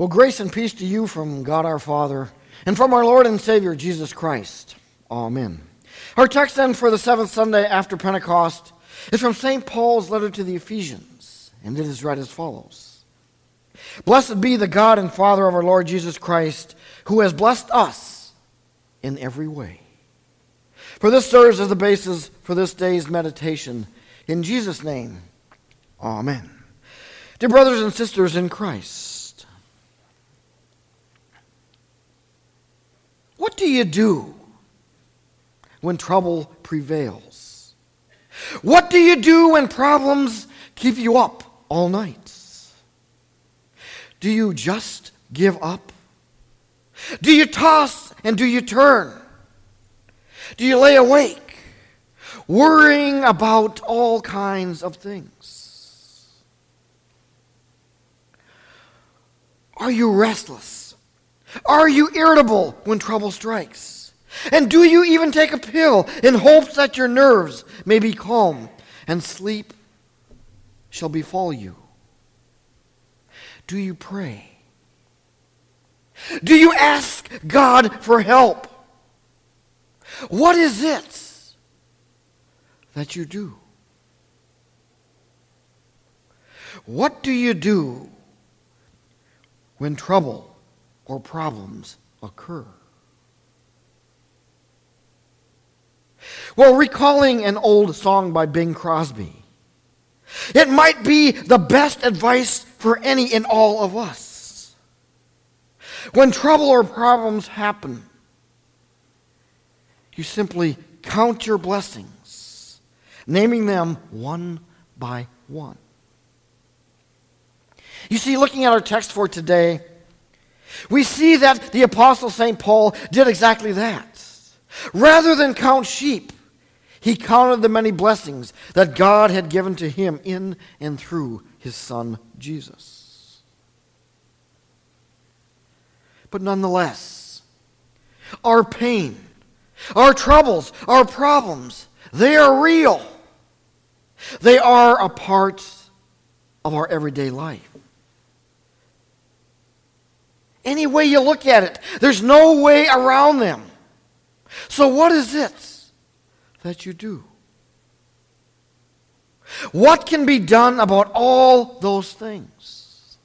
Well, grace and peace to you from God our Father and from our Lord and Savior Jesus Christ. Amen. Our text then for the seventh Sunday after Pentecost is from St. Paul's letter to the Ephesians, and it is read as follows Blessed be the God and Father of our Lord Jesus Christ, who has blessed us in every way. For this serves as the basis for this day's meditation. In Jesus' name, Amen. Dear brothers and sisters in Christ, What do you do when trouble prevails? What do you do when problems keep you up all night? Do you just give up? Do you toss and do you turn? Do you lay awake, worrying about all kinds of things? Are you restless? Are you irritable when trouble strikes? And do you even take a pill in hopes that your nerves may be calm and sleep shall befall you? Do you pray? Do you ask God for help? What is it that you do? What do you do when trouble or problems occur. Well, recalling an old song by Bing Crosby, it might be the best advice for any and all of us. When trouble or problems happen, you simply count your blessings, naming them one by one. You see, looking at our text for today, we see that the Apostle St. Paul did exactly that. Rather than count sheep, he counted the many blessings that God had given to him in and through his Son Jesus. But nonetheless, our pain, our troubles, our problems, they are real. They are a part of our everyday life. Any way you look at it, there's no way around them. So, what is it that you do? What can be done about all those things?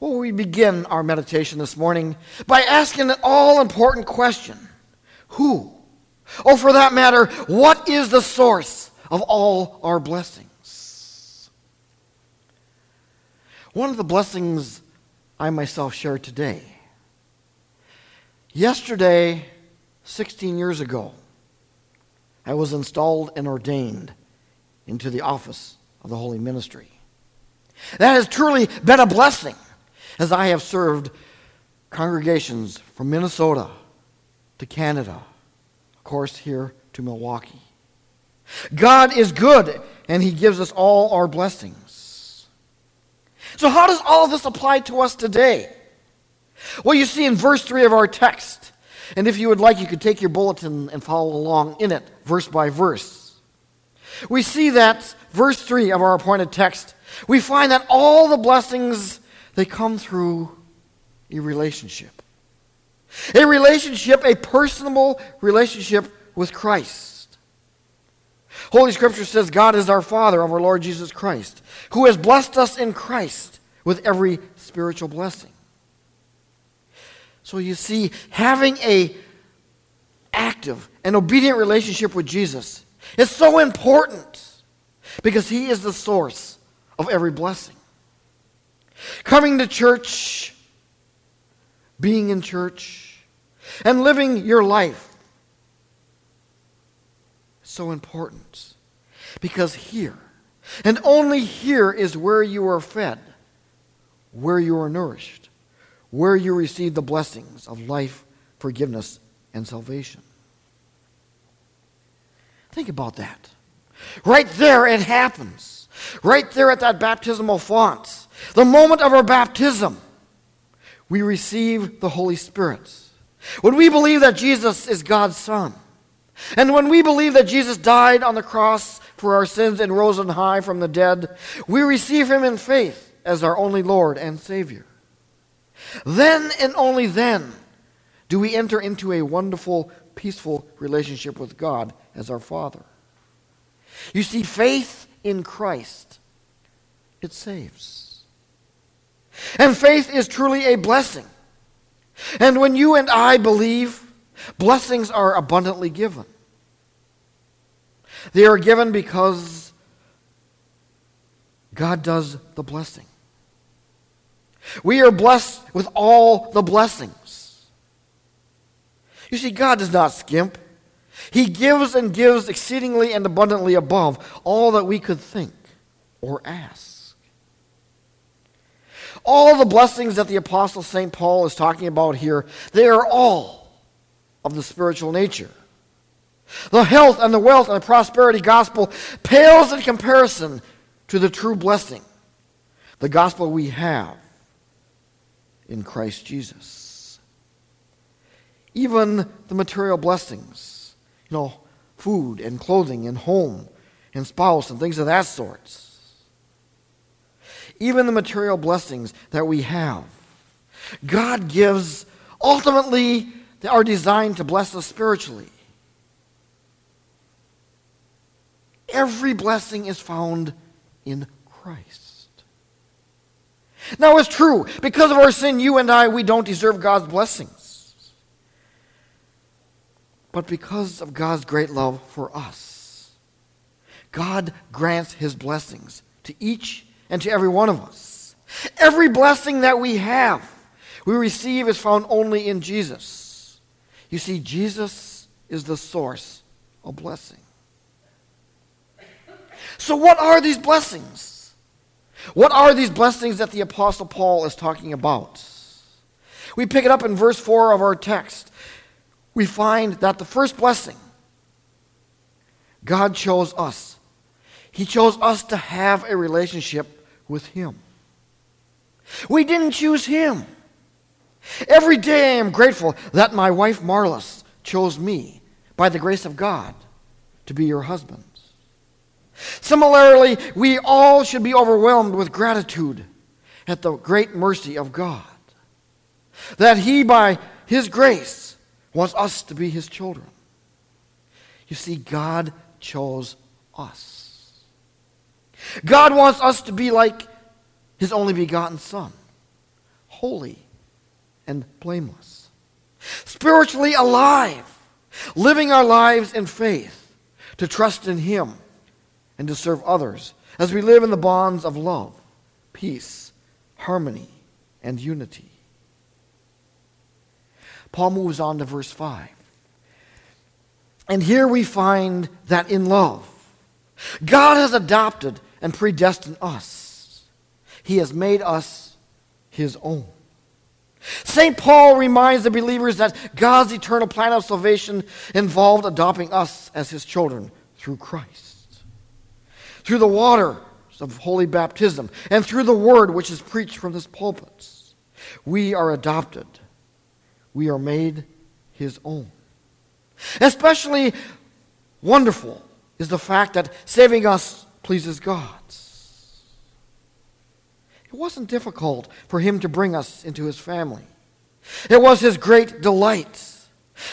Well, we begin our meditation this morning by asking an all important question Who? Or, for that matter, what is the source of all our blessings? One of the blessings I myself share today. Yesterday, 16 years ago, I was installed and ordained into the office of the Holy Ministry. That has truly been a blessing as I have served congregations from Minnesota to Canada, of course, here to Milwaukee. God is good, and He gives us all our blessings. So, how does all this apply to us today? Well, you see in verse 3 of our text, and if you would like, you could take your bulletin and follow along in it, verse by verse. We see that, verse 3 of our appointed text, we find that all the blessings, they come through a relationship. A relationship, a personable relationship with Christ. Holy Scripture says God is our Father our Lord Jesus Christ who has blessed us in Christ with every spiritual blessing. So you see, having a active and obedient relationship with Jesus is so important because he is the source of every blessing. Coming to church, being in church, and living your life so important because here and only here is where you are fed, where you are nourished, where you receive the blessings of life, forgiveness, and salvation. Think about that. Right there, it happens. Right there at that baptismal font. The moment of our baptism, we receive the Holy Spirit. When we believe that Jesus is God's Son, and when we believe that Jesus died on the cross for our sins and rose on high from the dead, we receive him in faith as our only Lord and Savior. Then and only then do we enter into a wonderful, peaceful relationship with God as our Father. You see, faith in Christ, it saves. And faith is truly a blessing. And when you and I believe, blessings are abundantly given. They are given because God does the blessing. We are blessed with all the blessings. You see, God does not skimp. He gives and gives exceedingly and abundantly above all that we could think or ask. All the blessings that the Apostle St. Paul is talking about here, they are all of the spiritual nature. The health and the wealth and the prosperity gospel pales in comparison to the true blessing, the gospel we have in Christ Jesus. Even the material blessings, you know, food and clothing and home and spouse and things of that sort. Even the material blessings that we have, God gives ultimately are designed to bless us spiritually. Every blessing is found in Christ. Now, it's true, because of our sin, you and I, we don't deserve God's blessings. But because of God's great love for us, God grants his blessings to each and to every one of us. Every blessing that we have, we receive is found only in Jesus. You see, Jesus is the source of blessing. So, what are these blessings? What are these blessings that the Apostle Paul is talking about? We pick it up in verse 4 of our text. We find that the first blessing, God chose us. He chose us to have a relationship with Him. We didn't choose Him. Every day I am grateful that my wife Marlis chose me, by the grace of God, to be your husband. Similarly, we all should be overwhelmed with gratitude at the great mercy of God. That He, by His grace, wants us to be His children. You see, God chose us. God wants us to be like His only begotten Son, holy and blameless, spiritually alive, living our lives in faith, to trust in Him and to serve others as we live in the bonds of love, peace, harmony, and unity. Paul moves on to verse 5. And here we find that in love, God has adopted and predestined us. He has made us his own. St. Paul reminds the believers that God's eternal plan of salvation involved adopting us as his children through Christ through the water of holy baptism, and through the word which is preached from this pulpit. We are adopted. We are made his own. Especially wonderful is the fact that saving us pleases God. It wasn't difficult for him to bring us into his family. It was his great delight.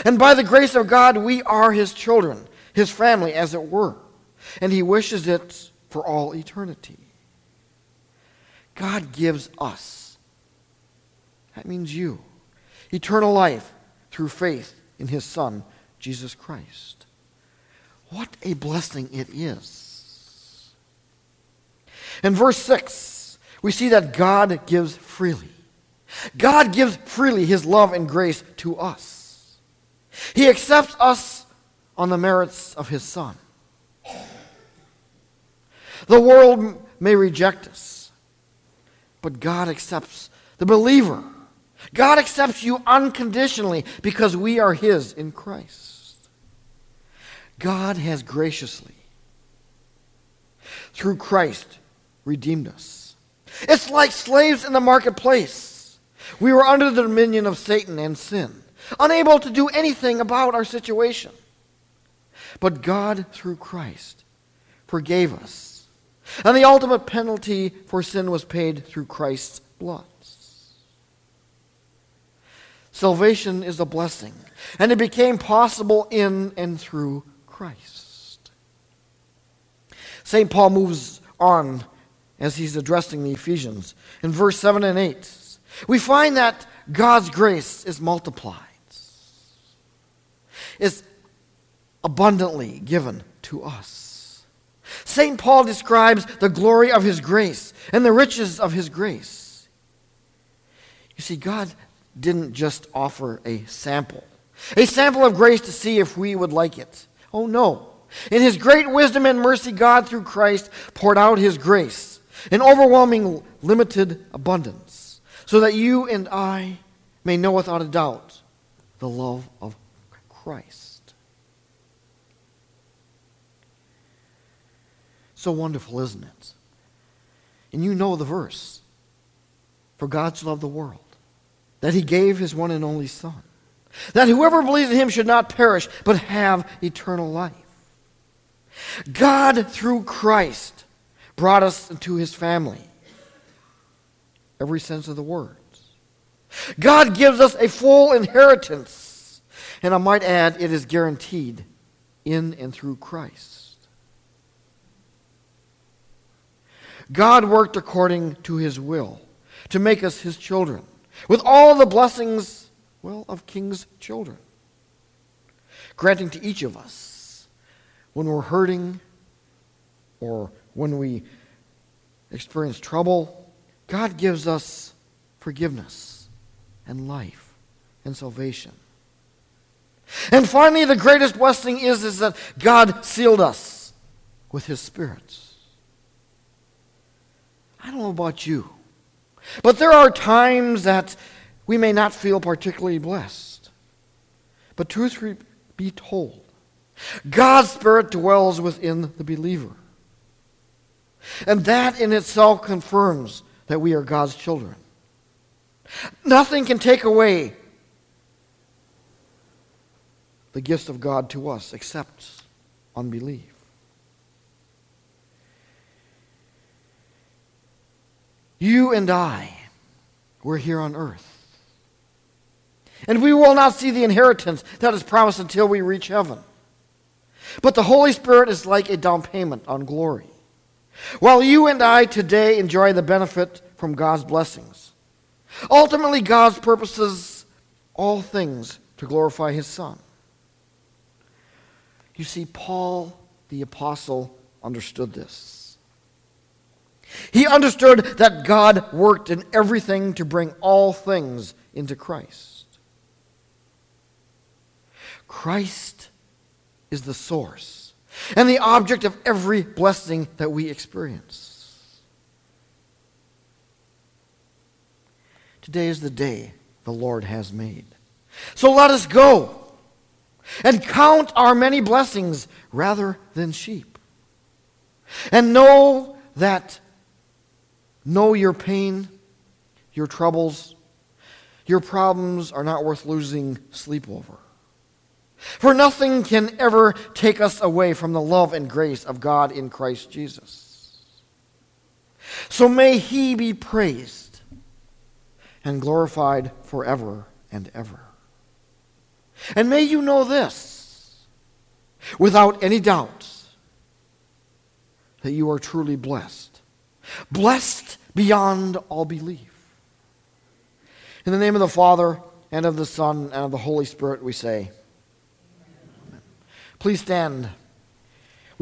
And by the grace of God, we are his children, his family, as it were and He wishes it for all eternity. God gives us, that means you, eternal life through faith in His Son, Jesus Christ. What a blessing it is. In verse 6, we see that God gives freely. God gives freely His love and grace to us. He accepts us on the merits of His Son. The world may reject us, but God accepts the believer. God accepts you unconditionally because we are His in Christ. God has graciously, through Christ, redeemed us. It's like slaves in the marketplace. We were under the dominion of Satan and sin, unable to do anything about our situation. But God, through Christ, forgave us. And the ultimate penalty for sin was paid through Christ's blood. Salvation is a blessing, and it became possible in and through Christ. St. Paul moves on as he's addressing the Ephesians. In verse 7 and 8, we find that God's grace is multiplied, is abundantly given to us. St. Paul describes the glory of his grace and the riches of his grace. You see, God didn't just offer a sample, a sample of grace to see if we would like it. Oh, no. In his great wisdom and mercy, God, through Christ, poured out his grace in overwhelming, limited abundance, so that you and I may know without a doubt the love of Christ. So wonderful, isn't it? And you know the verse. For God so loved the world that he gave his one and only Son, that whoever believes in him should not perish, but have eternal life. God, through Christ, brought us into his family. Every sense of the words. God gives us a full inheritance. And I might add, it is guaranteed in and through Christ. God worked according to his will to make us his children with all the blessings, well, of king's children, granting to each of us when we're hurting or when we experience trouble, God gives us forgiveness and life and salvation. And finally, the greatest blessing is, is that God sealed us with His Spirit. I don't know about you. But there are times that we may not feel particularly blessed. But truth be told, God's Spirit dwells within the believer. And that in itself confirms that we are God's children. Nothing can take away the gifts of God to us except unbelief. You and I, we're here on earth. And we will not see the inheritance that is promised until we reach heaven. But the Holy Spirit is like a down payment on glory. While you and I today enjoy the benefit from God's blessings, ultimately God's purposes all things to glorify his Son. You see, Paul the Apostle understood this. He understood that God worked in everything to bring all things into Christ. Christ is the source and the object of every blessing that we experience. Today is the day the Lord has made. So let us go and count our many blessings rather than sheep. And know that Know your pain, your troubles, your problems are not worth losing sleep over. For nothing can ever take us away from the love and grace of God in Christ Jesus. So may He be praised and glorified forever and ever. And may you know this without any doubt that you are truly blessed blessed beyond all belief. In the name of the Father, and of the Son, and of the Holy Spirit, we say. Please stand.